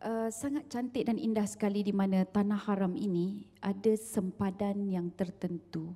Uh, sangat cantik dan indah sekali di mana tanah haram ini ada sempadan yang tertentu.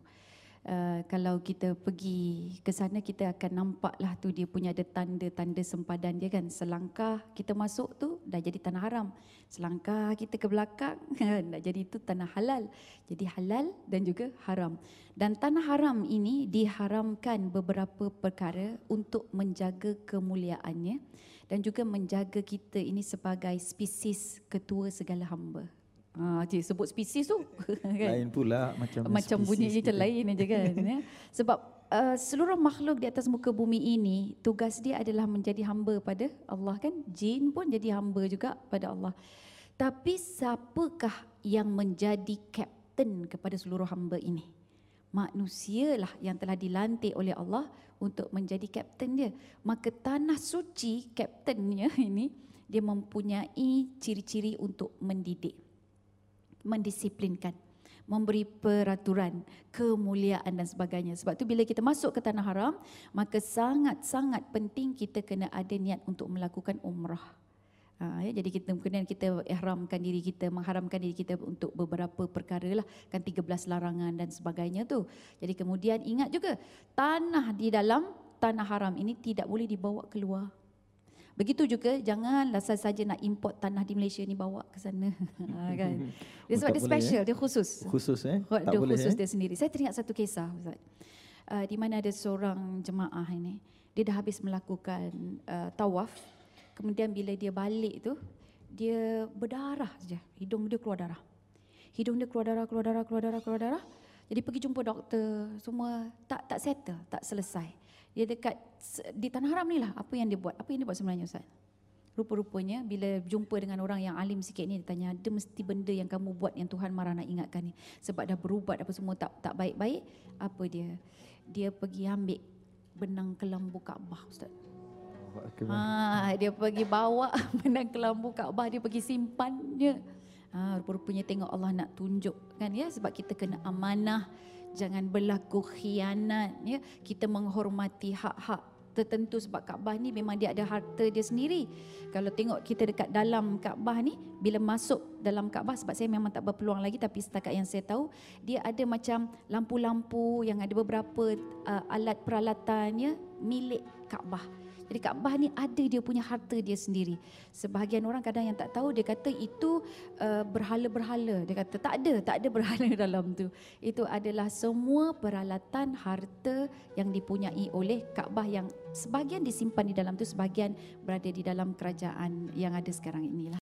Uh, kalau kita pergi ke sana kita akan nampaklah tu dia punya ada tanda-tanda sempadan dia kan. Selangkah kita masuk tu dah jadi tanah haram. Selangkah kita ke belakang dah jadi itu tanah halal. Jadi halal dan juga haram. Dan tanah haram ini diharamkan beberapa perkara untuk menjaga kemuliaannya dan juga menjaga kita ini sebagai spesies ketua segala hamba Ha, cik sebut spesies tu. kan? Lain pula macam Macam bunyi je macam lain aja kan. ya? Sebab uh, seluruh makhluk di atas muka bumi ini, tugas dia adalah menjadi hamba pada Allah kan. Jin pun jadi hamba juga pada Allah. Tapi siapakah yang menjadi kapten kepada seluruh hamba ini? Manusialah yang telah dilantik oleh Allah untuk menjadi kapten dia. Maka tanah suci kaptennya ini, dia mempunyai ciri-ciri untuk mendidik mendisiplinkan memberi peraturan, kemuliaan dan sebagainya. Sebab tu bila kita masuk ke tanah haram, maka sangat-sangat penting kita kena ada niat untuk melakukan umrah. Ha, ya, jadi kita kemudian kita ihramkan diri kita, mengharamkan diri kita untuk beberapa perkara lah, kan 13 larangan dan sebagainya tu. Jadi kemudian ingat juga tanah di dalam tanah haram ini tidak boleh dibawa keluar. Begitu juga janganlah saja nak import tanah di Malaysia ni bawa ke sana ha, kan. Dia sebab dia special, eh? dia khusus. Khusus eh? Tak dia boleh, khusus eh? dia sendiri. Saya teringat satu kisah Ustaz. Uh, di mana ada seorang jemaah ini, dia dah habis melakukan uh, tawaf. Kemudian bila dia balik tu, dia berdarah saja. Hidung dia keluar darah. Hidung dia keluar darah, keluar darah, keluar darah, keluar darah. Jadi pergi jumpa doktor, semua tak tak settle, tak selesai. Dia dekat di tanah haram ni lah apa yang dia buat? Apa yang dia buat sebenarnya Ustaz? Rupa-rupanya bila jumpa dengan orang yang alim sikit ni dia tanya ada mesti benda yang kamu buat yang Tuhan marah nak ingatkan ni? Sebab dah berubat apa semua tak tak baik-baik? Apa dia? Dia pergi ambil benang kelambu Kaabah Ustaz Ha, dia pergi bawa benang kelambu Kaabah dia pergi simpan dia. Ha, rupa-rupanya tengok Allah nak tunjuk kan ya sebab kita kena amanah jangan berlaku khianat ya kita menghormati hak-hak tertentu sebab Kaabah ni memang dia ada harta dia sendiri. Kalau tengok kita dekat dalam Kaabah ni bila masuk dalam Kaabah sebab saya memang tak berpeluang lagi tapi setakat yang saya tahu dia ada macam lampu-lampu yang ada beberapa uh, alat peralatannya milik Kaabah. Jadi Kaabah ni ada dia punya harta dia sendiri. Sebahagian orang kadang yang tak tahu dia kata itu uh, berhala-berhala. Dia kata tak ada, tak ada berhala dalam tu. Itu adalah semua peralatan harta yang dipunyai oleh Kaabah yang sebahagian disimpan di dalam tu, sebahagian berada di dalam kerajaan yang ada sekarang inilah.